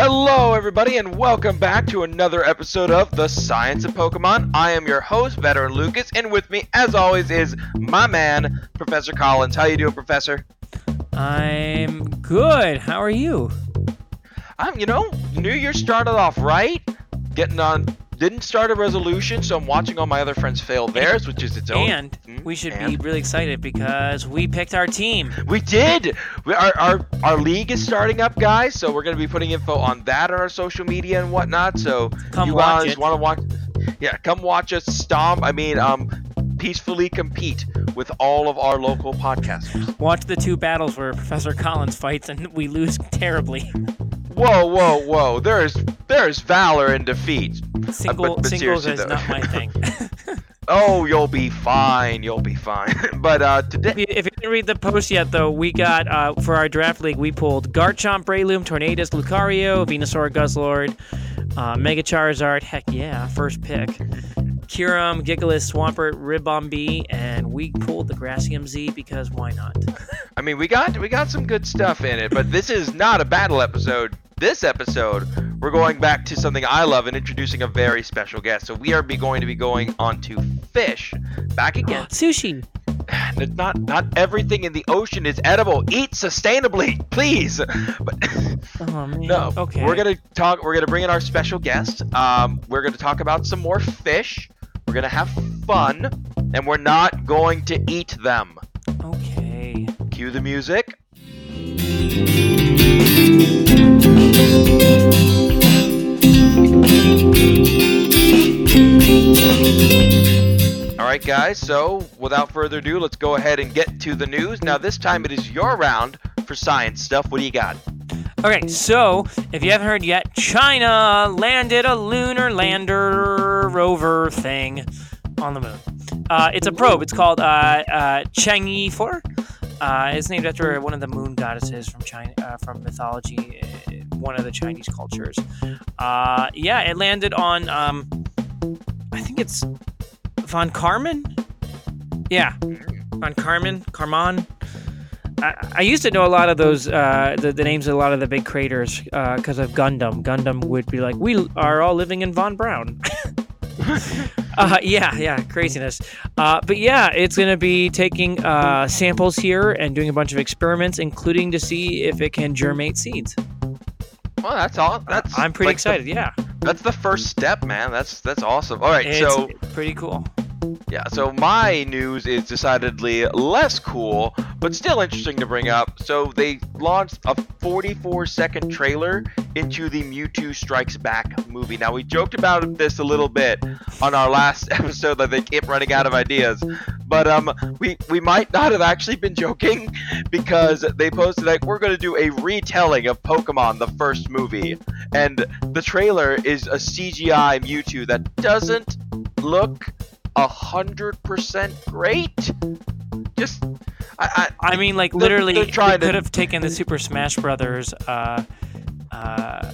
Hello, everybody, and welcome back to another episode of The Science of Pokemon. I am your host, Veteran Lucas, and with me, as always, is my man, Professor Collins. How you doing, Professor? I'm good. How are you? I'm, you know, New Year started off right, getting on. Didn't start a resolution, so I'm watching all my other friends fail theirs, which is its own. And Mm, we should and? be really excited because we picked our team. We did. We, our, our our league is starting up, guys. So we're gonna be putting info on that on our social media and whatnot. So Come you guys want to watch? Yeah, come watch us stomp. I mean, um, peacefully compete with all of our local podcasters. Watch the two battles where Professor Collins fights and we lose terribly. Whoa, whoa, whoa! There's there's valor in defeat. Single but singles is though. not my thing. Oh, you'll be fine. You'll be fine. but uh, today. if you if you didn't read the post yet, though, we got uh, for our draft league, we pulled Garchomp, Breloom, Tornadus, Lucario, Venusaur, Guzzlord, uh, Mega Charizard. Heck yeah, first pick. Kyurem, Gigalith, Swampert, Ribombee, and we pulled the Grassium Z because why not? I mean, we got we got some good stuff in it, but this is not a battle episode. This episode, we're going back to something I love and introducing a very special guest. So we are be going to be going on to fish. Back again. Sushi. It's not not everything in the ocean is edible. Eat sustainably, please. But Oh man. no, Okay. we're gonna talk. We're gonna bring in our special guest. Um, we're gonna talk about some more fish. We're gonna have fun, and we're not going to eat them. Okay. Cue the music. All right, guys. So, without further ado, let's go ahead and get to the news. Now, this time it is your round for science stuff. What do you got? Okay, so if you haven't heard yet, China landed a lunar lander rover thing on the moon. Uh, it's a probe. It's called uh, uh, Chang'e 4. Uh, it's named after one of the moon goddesses from China, uh, from mythology, uh, one of the Chinese cultures. Uh, yeah, it landed on, um, I think it's Von Kármán. Yeah, Von Kármán, Carmon. I, I used to know a lot of those uh, the, the names of a lot of the big craters because of Gundam. Gundam would be like, "We are all living in Von Braun." uh, yeah, yeah, craziness. Uh, but yeah, it's gonna be taking uh, samples here and doing a bunch of experiments, including to see if it can germinate seeds. Well, that's all. That's I'm pretty like the- excited. yeah, that's the first step, man. That's that's awesome. All right, it's so pretty cool. Yeah, so my news is decidedly less cool, but still interesting to bring up. So they launched a 44 second trailer into the Mewtwo Strikes Back movie. Now we joked about this a little bit on our last episode that they kept running out of ideas. But um we we might not have actually been joking because they posted like we're gonna do a retelling of Pokemon the first movie. And the trailer is a CGI Mewtwo that doesn't look a hundred percent great. Just, I, I, I mean, like They're- literally, they're they could have taken the Super Smash Brothers. Uh, uh,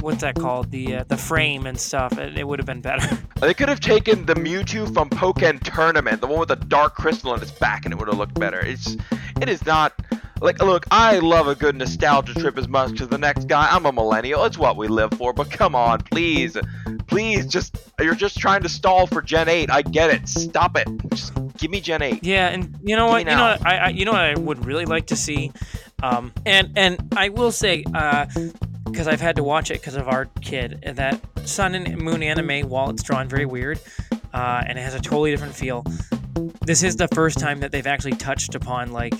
what's that called? The uh, the frame and stuff. and it would have been better. they could have taken the Mewtwo from Pokken Tournament, the one with the dark crystal in its back, and it would have looked better. It's, it is not. Like, look, I love a good nostalgia trip as much as the next guy. I'm a millennial. It's what we live for. But come on, please, please, just you're just trying to stall for Gen 8. I get it. Stop it. Just give me Gen 8. Yeah, and you know what? You know what? I, I you know what I would really like to see, um, and and I will say, because I've had to watch it because of our kid, that Sun and Moon anime, while it's drawn very weird, uh, and it has a totally different feel. This is the first time that they've actually touched upon like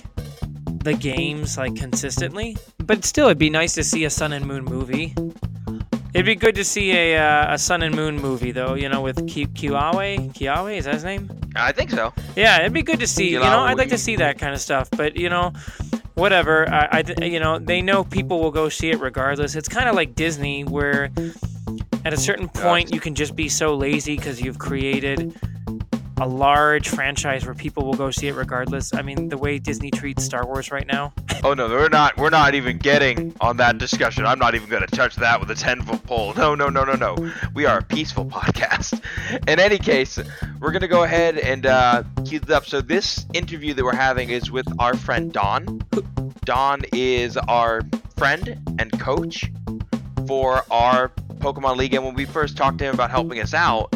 the games like consistently. But still, it'd be nice to see a Sun and Moon movie. It'd be good to see a, uh, a Sun and Moon movie, though. You know, with Ki- Kiawe. Kiawe is that his name? I think so. Yeah, it'd be good to see. You You know, know, I'd like to see that kind of stuff. But you know, whatever. I, I th- you know, they know people will go see it regardless. It's kind of like Disney, where at a certain point you can just be so lazy because you've created a large franchise where people will go see it regardless. I mean, the way Disney treats Star Wars right now. Oh no, we're not. We're not even getting on that discussion. I'm not even going to touch that with a ten foot pole. No, no, no, no, no. We are a peaceful podcast. In any case, we're going to go ahead and uh, cue this up. So this interview that we're having is with our friend Don. Don is our friend and coach. for our Pokemon League, and when we first talked to him about helping us out,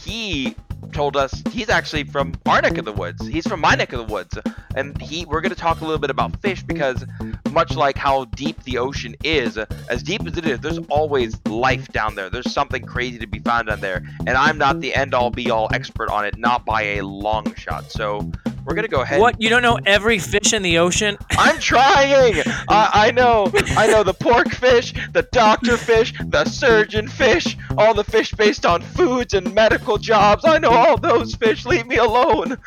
he told us he's actually from our neck of the woods. He's from my neck of the woods, and he we're going to talk a little bit about fish because much like how deep the ocean is, as deep as it is, there's always life down there. There's something crazy to be found down there, and I'm not the end all be all expert on it, not by a long shot. So we're gonna go ahead. What? You don't know every fish in the ocean? I'm trying. I, I know. I know the pork fish, the doctor fish, the surgeon fish, all the fish based on foods and medical jobs. I know all those fish. Leave me alone.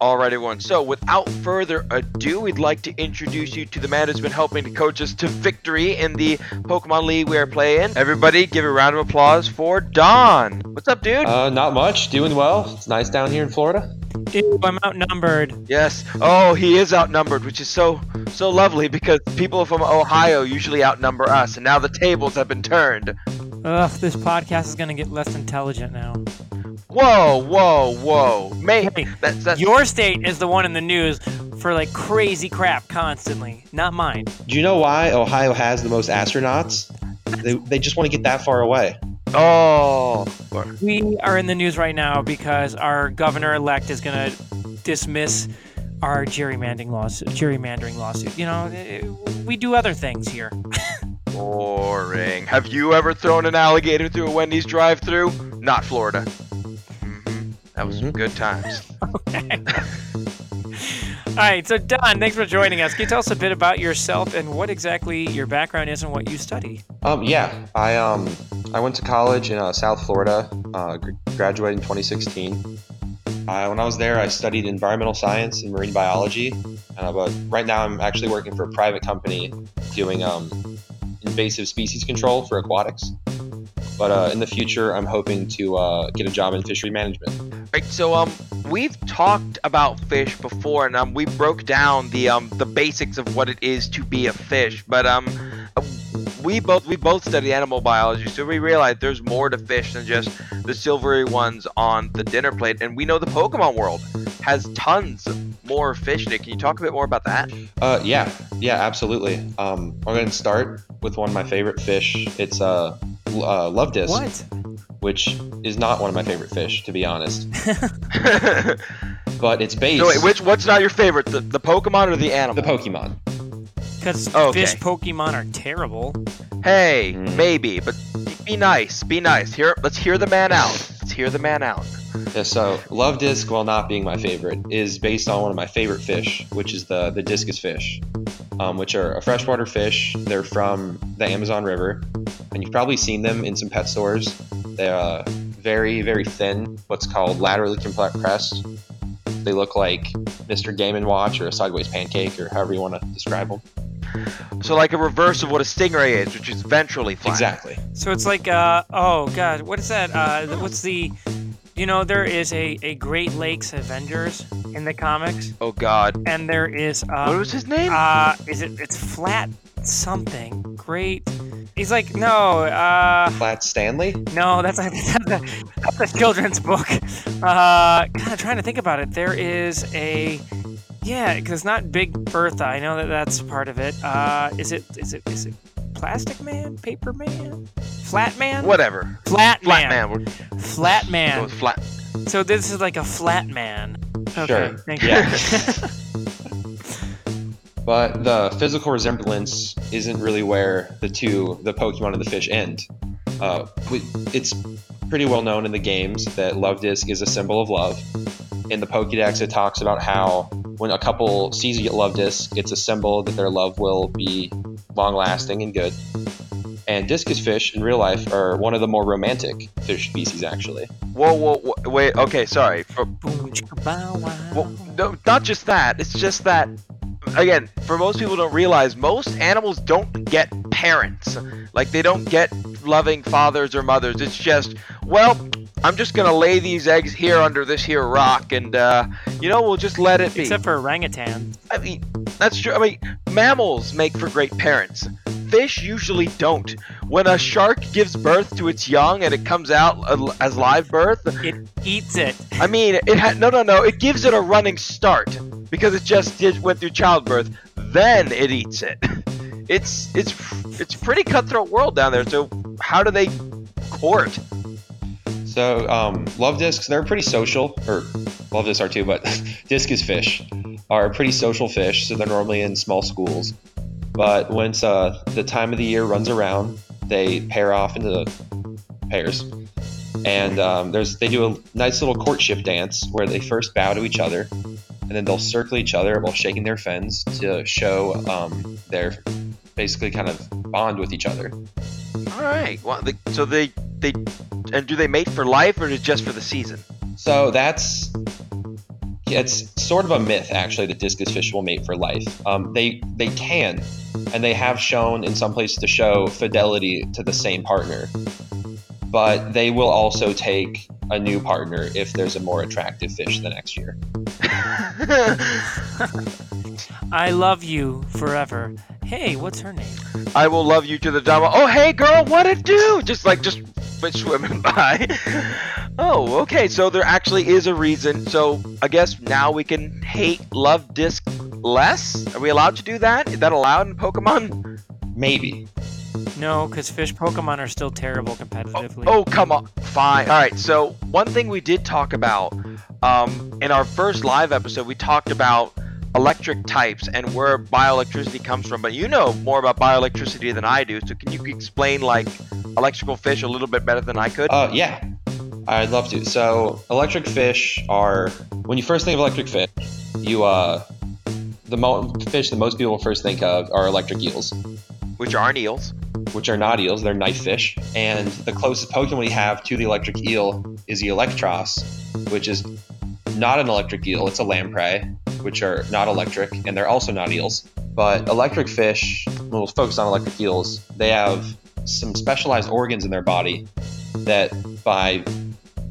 Alright, everyone. So, without further ado, we'd like to introduce you to the man who's been helping to coach us to victory in the Pokemon League we are playing. Everybody, give a round of applause for Don. What's up, dude? Uh, not much. Doing well. It's nice down here in Florida. Ew, I'm outnumbered. Yes. Oh, he is outnumbered, which is so so lovely because people from Ohio usually outnumber us, and now the tables have been turned. Ugh, this podcast is gonna get less intelligent now. Whoa, whoa, whoa. May Hey, that's, that's Your state is the one in the news for like crazy crap constantly, not mine. Do you know why Ohio has the most astronauts? They, they just want to get that far away. Oh. We are in the news right now because our governor elect is gonna dismiss our gerrymandering lawsuit. Gerrymandering lawsuit. You know, eh, we do other things here. Boring. Have you ever thrown an alligator through a Wendy's drive-through? Not Florida. That was some Mhm. good times. All right, so Don, thanks for joining us. Can you tell us a bit about yourself and what exactly your background is and what you study? Um, yeah, I um, I went to college in uh, South Florida. Uh, gr- graduated in 2016. Uh, when I was there, I studied environmental science and marine biology. Uh, but right now, I'm actually working for a private company doing um, invasive species control for aquatics. But uh, in the future, I'm hoping to uh, get a job in fishery management. Right, so um, we've talked about fish before, and um, we broke down the um the basics of what it is to be a fish. But um, we both we both study animal biology, so we realize there's more to fish than just the silvery ones on the dinner plate. And we know the Pokemon world has tons more fish. Nick, can you talk a bit more about that? Uh, yeah, yeah, absolutely. Um, I'm going to start with one of my favorite fish. It's uh, uh, Luvdisc, What? which is not one of my favorite fish, to be honest. But it's based wait, which what's not your favorite, the, the Pokemon or the animal? the Pokemon. Because Okay. fish Pokemon are terrible. Hey, Mm. maybe, but be nice, be nice. Here, let's hear the man out. Let's hear the man out. Yeah, so Luvdisc, while not being my favorite, is based on one of my favorite fish, which is the the discus fish, um, which are a freshwater fish. They're from the Amazon River, and you've probably seen them in some pet stores. They're uh, very very thin, what's called laterally compressed. They look like Mr. Game and Watch or a sideways pancake, or however you want to describe them. So like a reverse of what a stingray is, which is ventrally flat. Exactly. So it's like, uh, oh god, what is that? Uh, what's the, you know, there is a, a Great Lakes Avengers in the comics, Oh God. and there is, What uh, was his name? uh, is it, it's flat something. Great. He's like, no, uh, Flat Stanley. no, that's that's a, that's a children's book. Uh, I'm trying to think about it. There is a, yeah, because it's not Big Bertha. I know that that's part of it. Uh, is it, is it, is it Plastic Man? Paper Man? Flat Man? Whatever. Flat, Flat Man. man. Flat Man. flat. So this is like a flat man. Okay, Sure. thank you. Yeah. But the physical resemblance isn't really where the two, the Pokemon and the fish, end. Uh, it's pretty well known in the games that Luvdisc is a symbol of love. In the Pokédex, it talks about how when a couple sees a Luvdisc, it's a symbol that their love will be long lasting and good. And discus fish in real life are one of the more romantic fish species, actually. Whoa, whoa, whoa, wait. Okay, sorry. For, well, no, not just that. It's just that. Again, for most people don't realize most animals don't get parents. Like they don't get loving fathers or mothers. It's just, well, I'm just gonna lay these eggs here under this here rock, and uh, you know we'll just let it be. Except for orangutan. I mean, that's true. I mean, mammals make for great parents. Fish usually don't. When a shark gives birth to its young and it comes out as live birth, It eats it. I mean, it had no, no, no. It gives it a running start. because it just did went through childbirth, then it eats it. It's it's it's pretty cutthroat world down there. So how do they court? So um, Luvdiscs, they're pretty social, or Luvdiscs are too, but discus fish are pretty social fish, so they're normally in small schools. But once uh, the time of the year runs around, they pair off into pairs, and um, there's they do a nice little courtship dance where they first bow to each other, and then they'll circle each other while shaking their fins to show um, their basically kind of bond with each other. All right. Well, they, so they they and do they mate for life or is it just for the season? So that's it's sort of a myth actually that discus fish will mate for life. Um, they they can, and they have shown in some places to show fidelity to the same partner, but they will also take a new partner if there's a more attractive fish the next year. I love you forever. Hey, what's her name? I will love you to the dama. Oh, hey, girl, what it do? Just like just swimming by. Oh, okay. So there actually is a reason. So I guess now we can hate Luvdisc less. Are we allowed to do that? Is that allowed in Pokemon? Maybe. No, because fish Pokemon are still terrible competitively. Oh, come on. Fine. All right. So one thing we did talk about um, in our first live episode, we talked about electric types and where bioelectricity comes from. But you know more about bioelectricity than I do. So can you explain like electrical fish a little bit better than I could? Uh, yeah, I'd love to. So electric fish are when you first think of electric fish, you uh, the mo- fish that most people first think of are electric eels, Which aren't eels. which are not eels; they're knife fish. And the closest Pokemon we have to the electric eel is the Eelektross, which is not an electric eel; it's a lamprey, which are not electric, and they're also not eels. But electric fish, we'll focus on electric eels. They have some specialized organs in their body that, by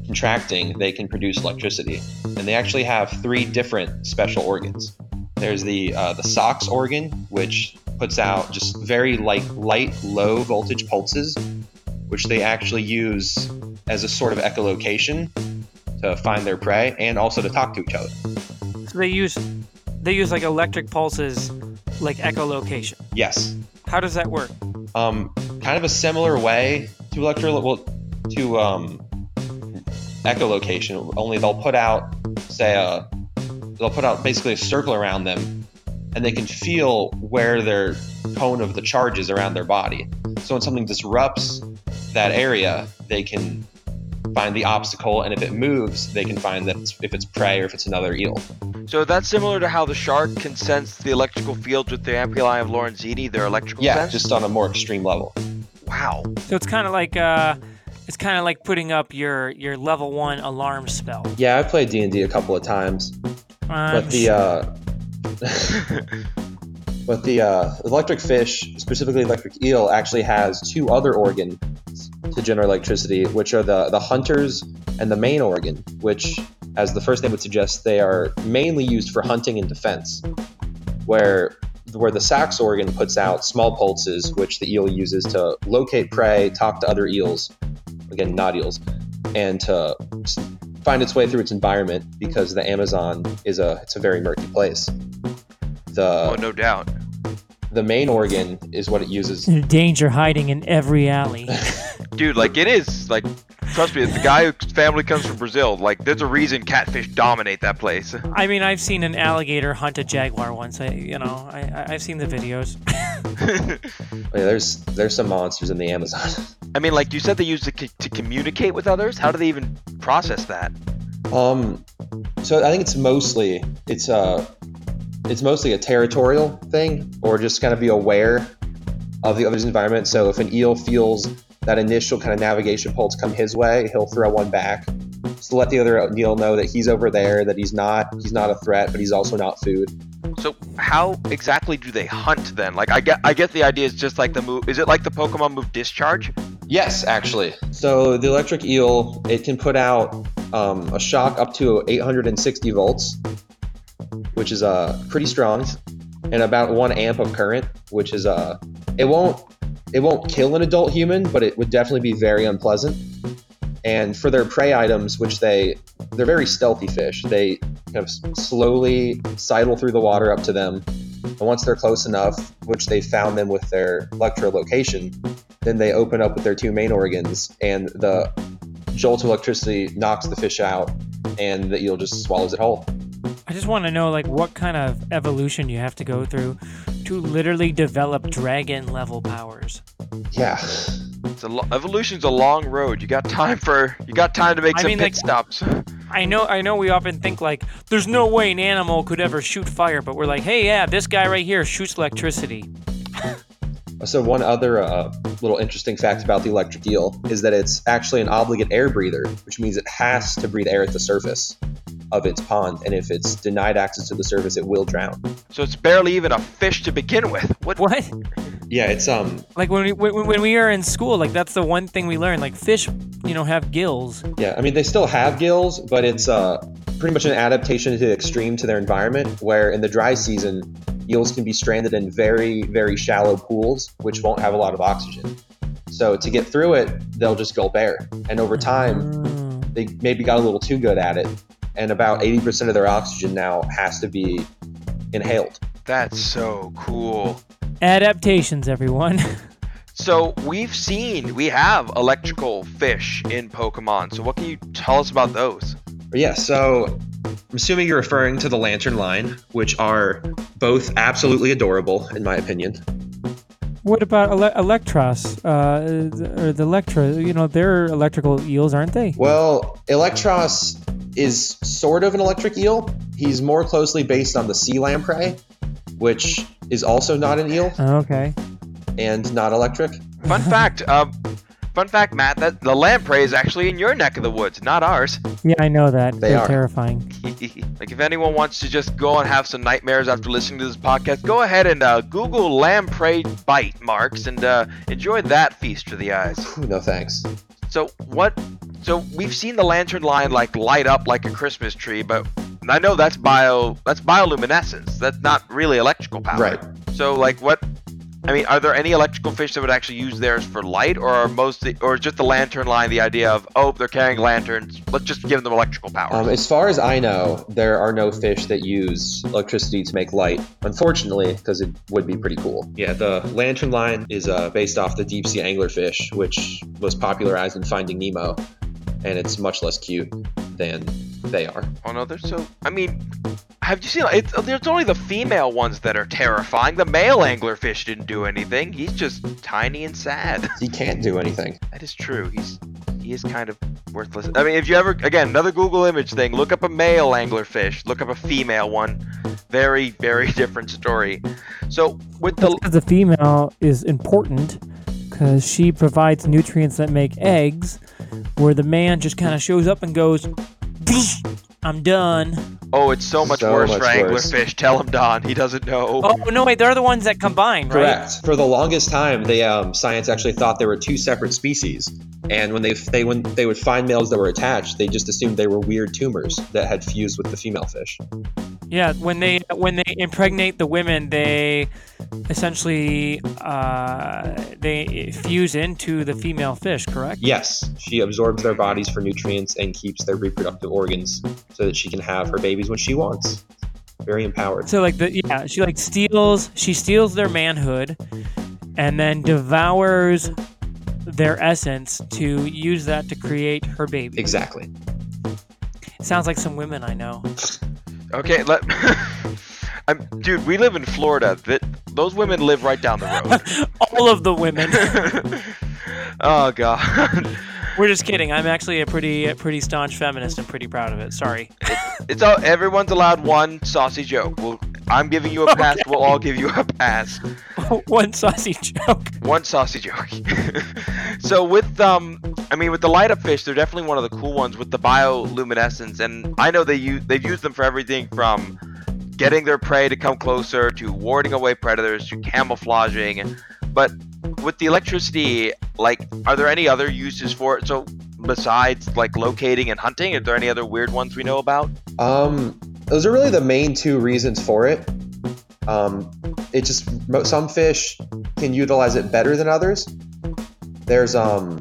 contracting, they can produce electricity. And they actually have three different special organs. There's the uh, the Sachs organ, which puts out just very light, light, low voltage pulses, which they actually use as a sort of echolocation to find their prey and also to talk to each other. So they use they use like electric pulses, like echolocation. Yes, How does that work? um, kind of a similar way to electro well, to um, echolocation. Only they'll put out, say, a, they'll put out basically a circle around them, and they can feel where their cone of the charge is around their body. So when something disrupts that area, they can find the obstacle, and if it moves, they can find that it's, if it's prey or if it's another eel. So that's similar to how the shark can sense the electrical fields with the ampullae of Lorenzini, their electrical Yeah, sense. just on a more extreme level. wow. So it's kind of like uh, it's kind of like putting up your your level one alarm spell. Yeah, I played D and D a couple of times. Um, but the uh, but the uh, electric fish, specifically electric eel, actually has two other organs to generate electricity, which are the the Hunter's and the main organ, which, as the first name would suggest, they are mainly used for hunting and defense. Where where the Sachs organ puts out small pulses, which the eel uses to locate prey, talk to other eels, again not eels, and to find its way through its environment because the Amazon is a it's a very murky place. The oh, no doubt. the main organ is what it uses. danger hiding in every alley. Dude, like it is like trust me, the guy whose family comes from Brazil, like there's a reason catfish dominate that place. I mean, I've seen an alligator hunt a jaguar once. I, you know, I, I- I've seen the videos. Yeah, there's there's some monsters in the Amazon. I mean, like you said, they use it to, to communicate with others. How do they even process that? Um, so I think it's mostly it's uh it's mostly a territorial thing, or just kind of be aware of the other's environment. So if an eel feels that initial kind of navigation pulse come his way, he'll throw one back, just to let the other eel know that he's over there, that he's not he's not a threat, but he's also not food. So how exactly do they hunt then? Like I get, I get the idea. Is just like the move. Is it like the Pokemon move Discharge? Yes, actually. So the electric eel, it can put out um, a shock up to 860 volts, which is uh, pretty strong, and about one amp of current, which is uh, it won't it won't kill an adult human, but it would definitely be very unpleasant. And for their prey items, which they they're very stealthy fish, they kind of slowly sidle through the water up to them. And once they're close enough, which they found them with their electrolocation, then they open up with their two main organs, and the jolt of electricity knocks the fish out, and the eel just swallows it whole. I just want to know like what kind of evolution you have to go through to literally develop dragon level powers. Yeah. It's a lo- evolution's a long road. You got time for you got time to make I some mean, pit like- stops. I know I know we often think like there's no way an animal could ever shoot fire, but we're like, "Hey, yeah, this guy right here shoots electricity." So one other uh, little interesting fact about the electric eel is that it's actually an obligate air breather, which means it has to breathe air at the surface of its pond, and if it's denied access to the surface, it will drown. So it's barely even a fish to begin with. What? What? Yeah, it's um Like when we when, when we are in school, like that's the one thing we learn. Like fish, you know, have gills. yeah, I mean they still have gills, but it's uh pretty much an adaptation to the extreme to their environment, where in the dry season, eels can be stranded in very very shallow pools, which won't have a lot of oxygen. So to get through it, they'll just go bare, and over time, Mm. they maybe got a little too good at it, and about 80% of their oxygen now has to be inhaled. That's so cool. Adaptations, everyone. So we've seen we have electrical fish in Pokemon. So what can you tell us about those? Yeah, so I'm assuming you're referring to the Lanturn line, which are both absolutely adorable, in my opinion. what about ele- Eelektross? Uh, or the Electra? You know, they're electrical eels, aren't they? Well, Eelektross is sort of an electric eel. He's more closely based on the sea lamprey, which is also not an eel okay. and not electric. Fun fact, um, fun fact, Matt, that the lamprey is actually in your neck of the woods, not ours. Yeah, I know that. They They're are. terrifying. like if anyone wants to just go and have some nightmares after listening to this podcast, go ahead and uh, Google lamprey bite marks and uh, enjoy that feast for the eyes. No thanks. So what? So we've seen the Lanturn line like light up like a Christmas tree, but I know that's bio that's bioluminescence. That's not really electrical power. Right. So like what? I mean, are there any electrical fish that would actually use theirs for light, or are most, or is just the Lanturn line the idea of oh they're carrying lanterns, let's just give them electrical power? Um, as far as I know, there are no fish that use electricity to make light. Unfortunately, because it would be pretty cool. Yeah, the Lanturn line is uh, based off the deep sea anglerfish, which was popularized in Finding Nemo, and it's much less cute than they are. oh no, they're so. I mean, have you seen? It's there's only the female ones that are terrifying. The male anglerfish didn't do anything. He's just tiny and sad. He can't do anything. That is true. He's he is kind of worthless. I mean, if you ever again another Google image thing, look up a male anglerfish, look up a female one. Very very different story. So with the Because the female is important because she provides nutrients that make eggs, where the man just kind of shows up and goes, I'm done. oh, it's so much So worse much for worse. anglerfish. Tell him Don. He doesn't know. Oh, no, wait, they're the ones that combine, right? Correct. For the longest time, they um, science actually thought there were two separate species, and when they they when they would find males that were attached, they just assumed they were weird tumors that had fused with the female fish. Yeah, when they when they impregnate the women, they essentially uh, they fuse into the female fish, correct? Yes, she absorbs their bodies for nutrients and keeps their reproductive organs so that she can have her babies when she wants. Very empowered. So like the yeah, she like steals she steals their manhood, and then devours their essence to use that to create her baby. Exactly. Sounds like some women I know. Okay, let. I'm, dude, we live in Florida. That those women live right down the road. All of the women. oh god. We're just kidding. I'm actually a pretty a pretty staunch feminist I'm pretty proud of it. Sorry. It's all, everyone's allowed one saucy joke. We'll, I'm giving you a pass. We'll all give you a pass. One saucy joke. One saucy joke. so with um, I mean with the light up fish, they're definitely one of the cool ones with the bioluminescence, and I know they use they've used them for everything from getting their prey to come closer to warding away predators to camouflaging. But with the electricity, like, are there any other uses for it? So besides like locating and hunting, are there any other weird ones we know about? Um, those are really the main two reasons for it. Um, it just some fish can utilize it better than others. There's um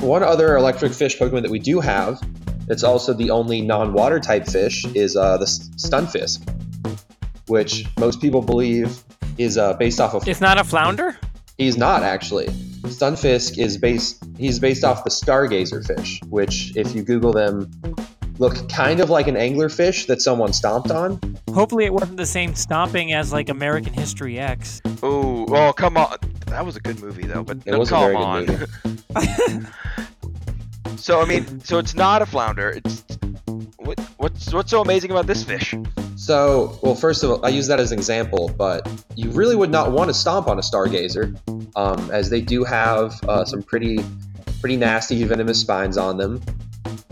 one other electric fish Pokemon that we do have, It's also the only non-water type fish is uh, the stunfisk, which most people believe is uh, based off of. It's not a flounder? He's not actually. Stunfisk is based. He's based off the stargazer fish, which, if you Google them, look kind of like an anglerfish that someone stomped on. Hopefully it wasn't the same stomping as like American History X. Ooh, oh come on. That was a good movie though, but It no, was a come very on. good movie. so I mean, so it's not a flounder. It's what, what's what's so amazing about this fish? So, well, first of all, I use that as an example, but you really would not want to stomp on a stargazer, um, as they do have uh, some pretty, pretty nasty venomous spines on them,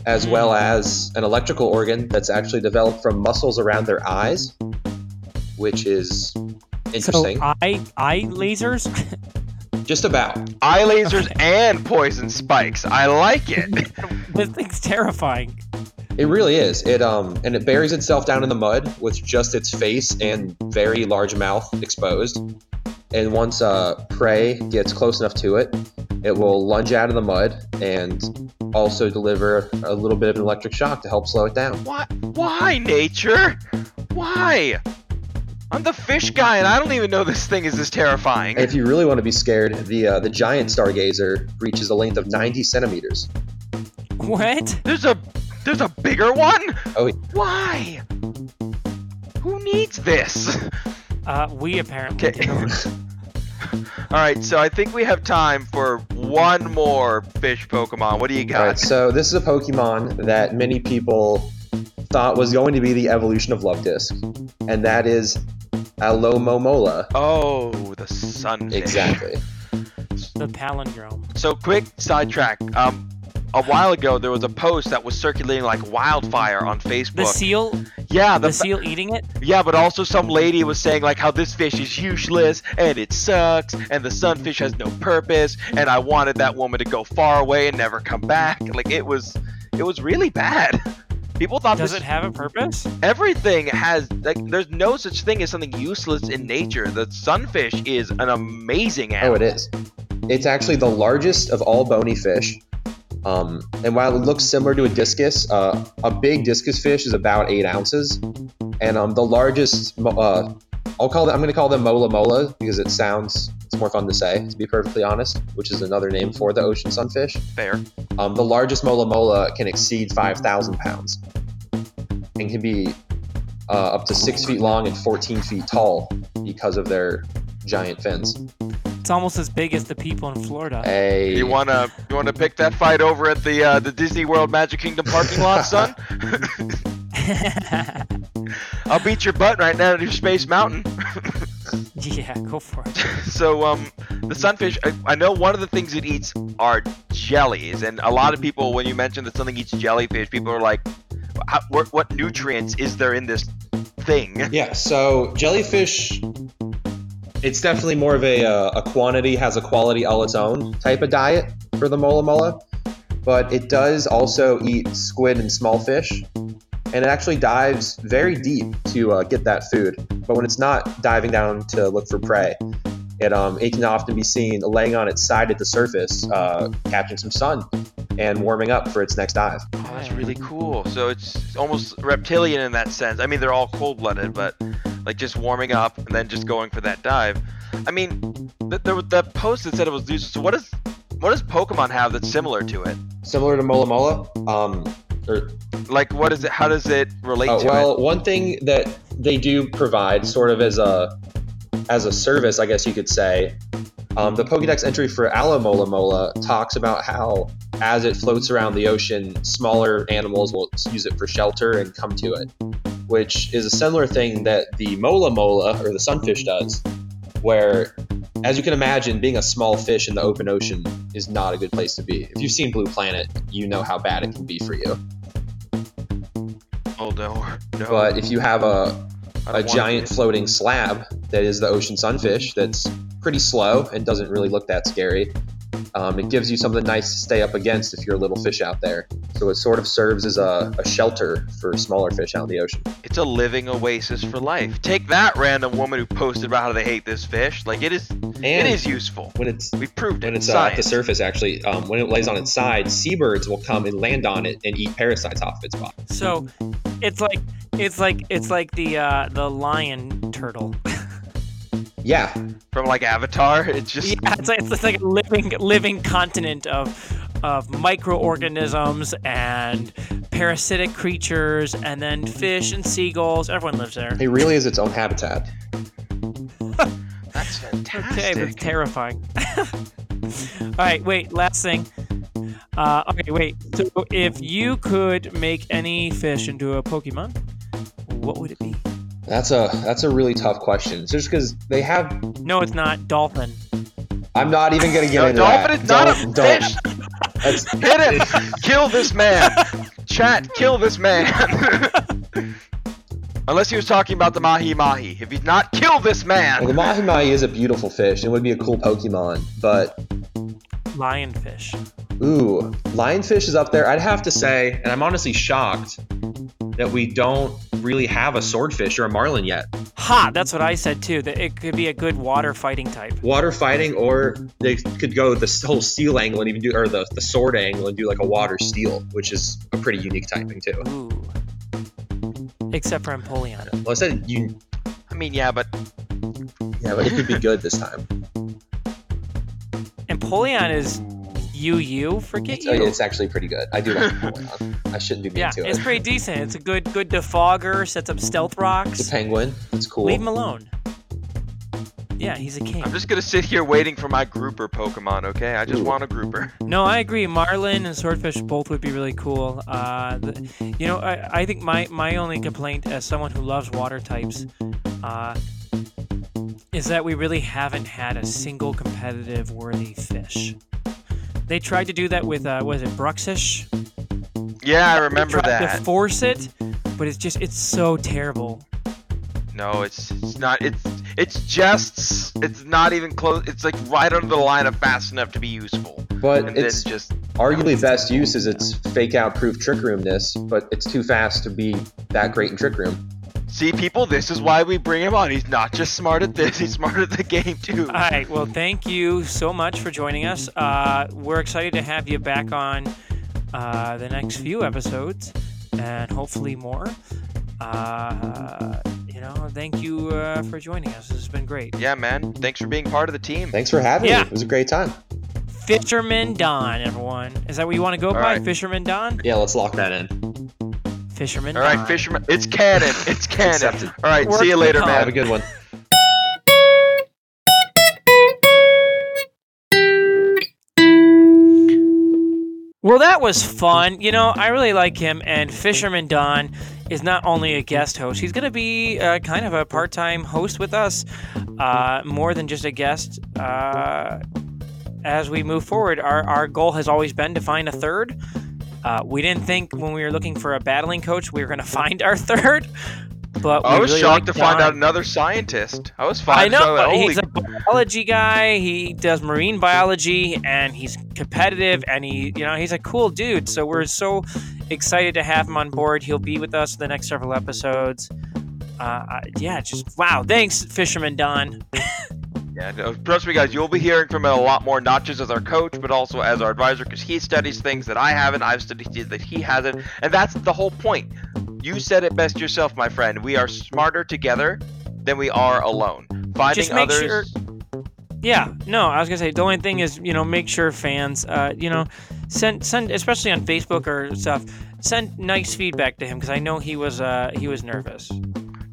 as well as an electrical organ that's actually developed from muscles around their eyes, which is interesting. So eye eye lasers? Just about. Eye lasers and poison spikes. I like it. this thing's terrifying. It really is. It um and it buries itself down in the mud with just its face and very large mouth exposed. And once uh, prey gets close enough to it, it will lunge out of the mud and also deliver a little bit of an electric shock to help slow it down. Why? Why nature? Why? I'm the fish guy, and I don't even know this thing is this terrifying. And if you really want to be scared, the uh, the giant stargazer reaches a length of 90 centimeters. What? There's a there's a bigger one. Oh. Why? Who needs this? Uh, we apparently Okay. do. All right, so I think we have time for one more fish Pokemon. What do you got? All right, so this is a Pokemon that many people thought was going to be the evolution of Luvdisc, and that is Alomomola. Oh, the sunfish. Exactly. The palindrome. So quick sidetrack. Um, a while ago there was a post that was circulating like wildfire on Facebook. The seal yeah, the the, seal eating it? yeah, but also some lady was saying like how this fish is useless and it sucks and the sunfish has no purpose and I wanted that woman to go far away and never come back. Like it was, it was really bad. People thought Does this it have a purpose? everything has like there's no such thing as something useless in nature. The sunfish is an amazing Oh, it is. It's actually the largest of all bony fish. Um, and while it looks similar to a discus, uh, a big discus fish is about eight ounces, and um, the largest, uh, I'll call them, I'm going to call them mola mola because it sounds it's more fun to say, to be perfectly honest, which is another name for the ocean sunfish. Fair. Um, the largest mola mola can exceed 5,000 pounds and can be uh, up to six feet long and 14 feet tall because of their giant fins. It's almost as big as the people in Florida. A You wanna you wanna pick that fight over at the uh, the Disney World Magic Kingdom parking lot, son? I'll beat your butt right now at your Space Mountain. yeah, go for it. so um, the sunfish. I, I know one of the things it eats are jellies, and a lot of people, when you mention that something eats jellyfish, people are like, How, what, "What nutrients is there in this thing?" Yeah, so jellyfish, it's definitely more of a, uh, a quantity, has a quality all its own type of diet for the mola mola. But it does also eat squid and small fish. And it actually dives very deep to uh, get that food. But when it's not diving down to look for prey, it, um, it can often be seen laying on its side at the surface, uh, catching some sun and warming up for its next dive. Oh, that's really cool. So it's almost reptilian in that sense. I mean, they're all cold-blooded, but like just warming up and then just going for that dive. I mean, th- there was that post that said it was useless. So what does what does Pokemon have that's similar to it? Similar to mola mola, um, or Like, what is it? How does it relate Uh, to well, it? one thing that they do provide, sort of as a as a service, I guess you could say, um, the Pokédex entry for Alomomola talks about how, as it floats around the ocean, smaller animals will use it for shelter and come to it, which is a similar thing that the Mola Mola or the sunfish does, where, as you can imagine, being a small fish in the open ocean is not a good place to be. If you've seen Blue Planet, you know how bad it can be for you. Oh no, no. But if you have a, don't giant floating slab that is the ocean sunfish that's pretty slow and doesn't really look that scary. Um, it gives you something nice to stay up against if you're a little fish out there. So it sort of serves as a, a shelter for smaller fish out in the ocean. It's a living oasis for life. Take that random woman who posted about how they hate this fish. Like it is, And it is useful. when it's We proved it. when it's in uh, at the surface, actually, um, when it lays on its side, seabirds will come and land on it and eat parasites off its body. So it's like it's like it's like the uh, the lion turtle. Yeah, From like Avatar, it's just Yeah, it's like, it's like a living living continent of of microorganisms and parasitic creatures, and then fish and seagulls. Everyone lives there. it really is its own habitat. that's fantastic. Okay, that's terrifying. All right, wait. Last thing. Uh, okay, wait. So, if you could make any fish into a Pokemon, what would it be? That's a that's a really tough question. It's just because they have. No, it's not dolphin. I'm not even gonna get No, into dolphin that. is not a Don't- don't. fish. That's, Hit him! kill this man! Chat, kill this man! Unless he was talking about the mahi mahi. If he's not, kill this man! well, the mahi mahi is a beautiful fish. It would be a cool Pokemon, but Lionfish. Ooh, lionfish is up there. I'd have to say, and I'm honestly shocked that we don't really have a swordfish or a marlin yet. Ha! That's what I said too. That it could be a good water fighting type. Water fighting, or they could go the whole steel angle and even do, or the, the sword angle and do like a water steel, which is a pretty unique typing too. Ooh. Except for Empoleon. Well, I said you, I mean, yeah, but yeah, but it could be good this time. Empoleon is UU. Forget Oh, you. it's actually pretty good. I do like Napoleon. I shouldn't be mean Yeah, to it's pretty decent. It's a good good defogger. Sets up stealth It's a rocks. penguin. It's cool. Leave him alone. Yeah, he's a king. I'm just gonna sit here waiting for my grouper Pokemon, okay? I just Ooh. want a grouper. No, I agree. Marlin and Swordfish both would be really cool. Uh, the, you know, I, I think my, my only complaint as someone who loves water types uh, is that we really haven't had a single competitive worthy fish. They tried to do that with, uh, was it Bruxish? Yeah, I They remember tried that. To force it, but it's just, it's so terrible. No, it's it's not. It's it's just it's not even close. It's like right under the line of fast enough to be useful, but and it's then just arguably best use is its fake out proof trick roomness, but it's too fast to be that great in trick room. See people. This is why we bring him on. He's not just smart at this. He's smart at the game too. All right. Well, thank you so much for joining us. Uh, we're excited to have you back on uh, the next few episodes and hopefully more. Uh, you know, thank you uh, for joining us. This has been great. Yeah, man. Thanks for being part of the team. Thanks for having Yeah. me. It was a great time. Fisherman Don, everyone. Is that what you want to go All by? right. Fisherman Don? Yeah, let's lock that in. Fisherman All right, Don. fisherman. It's canon. It's canon. Accepted. All right. Work see you later, man. Have a good one. Well, that was fun. You know, I really like him. And Fisherman Don is not only a guest host, he's going to be uh, kind of a part time host with us, uh, more than just a guest. Uh, as we move forward, our, our goal has always been to find a third. Uh, we didn't think when we were looking for a battling coach we were going to find our third. But I was really shocked to find out another scientist. I was fine. I know, So, but holy he's a biology guy. He does marine biology, and he's competitive, and he, you know, he's a cool dude. So we're so excited to have him on board. He'll be with us the next several episodes. Uh, yeah, just wow! Thanks, Fisherman Don. Yeah, trust me, guys. You'll be hearing from him a lot more, not just as our coach, but also as our advisor, because he studies things that I haven't. I've studied things that he hasn't, and that's the whole point. You said it best yourself, my friend. We are smarter together than we are alone. Finding Just make others. sure- Yeah, no, I was gonna say the only thing is, you know, make sure fans, uh, you know, send send especially on Facebook or stuff, send nice feedback to him because I know he was uh he was nervous.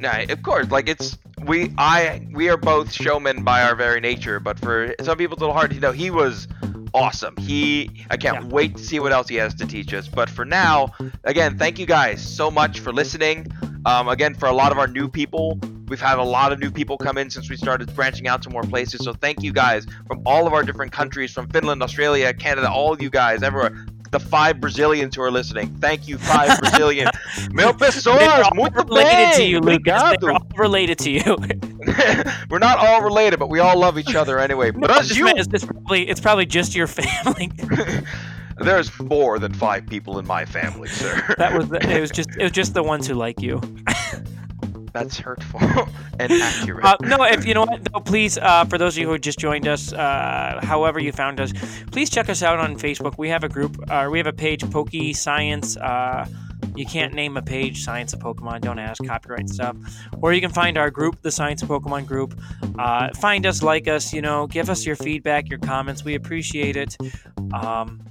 Nah, of course. Like it's we I we are both showmen by our very nature, but for some people it's a little hard. You know, he was awesome. He I can't Yeah. wait to see what else he has to teach us. But for now, again, thank you guys so much for listening. Um, again, for a lot of our new people, we've had a lot of new people come in since we started branching out to more places. So thank you guys from all of our different countries, from Finland, Australia, Canada, all of you guys everywhere. The five Brazilians who are listening. Thank you, five Brazilian. Meu pessoas, all muito related to you, Lucas. Obrigado. All related to you. We're not all related, but we all love each other anyway. No, I just Brasil! meant it's, it's probably it's probably just your family. There's more than five people in my family, sir. That was the, it. Was just it was just the ones who like you. That's hurtful and accurate. Uh, no, if you know what, no, please, uh, for those of you who just joined us, uh, however you found us, please check us out on Facebook. We have a group, uh, we have a page, Pokey Science. Uh, you can't name a page Science of Pokemon. Don't ask copyright stuff. Or you can find our group, the Science of Pokemon group. Uh, find us, like us. You know, give us your feedback, your comments. We appreciate it. Um,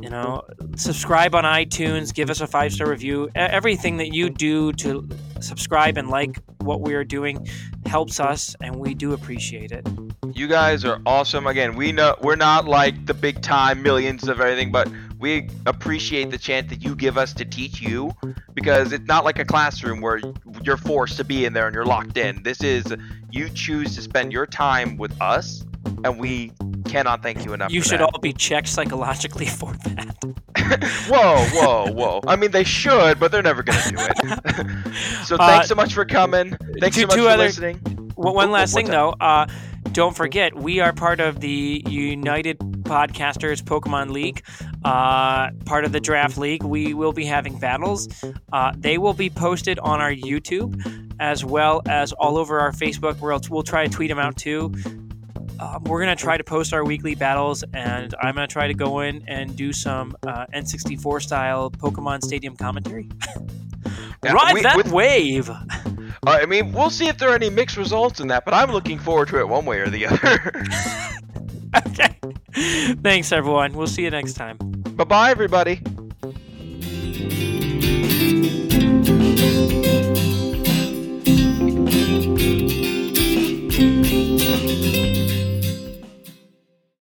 you know, subscribe on iTunes. Give us a five star review. Everything that you do to subscribe and like what we are doing helps us, and we do appreciate it. You guys are awesome. Again, we know we're not like the big time millions of everything, but we appreciate the chance that you give us to teach you because it's not like a classroom where you're forced to be in there and you're locked in. This is you choose to spend your time with us, and we cannot thank you enough. You should that. all be checked psychologically for that. whoa, whoa, whoa. I mean, they should, but they're never going to do it. so Uh, thanks so much for coming. Thanks two- so much for other- listening. One one last what's thing, though. Uh, don't forget, we are part of the United Podcasters Pokemon League, uh, part of the Draft League. We will be having battles. Uh, they will be posted on our YouTube as well as all over our Facebook. We'll, we'll try to tweet them out too. Um, we're going to try to post our weekly battles, and I'm going to try to go in and do some uh, N64 style Pokemon Stadium commentary. Yeah, Ride we- that with- wave! Uh, I mean, we'll see if there are any mixed results in that, but I'm looking forward to it one way or the other. okay. Thanks, everyone. We'll see you next time. bye bye, everybody.